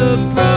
surprise.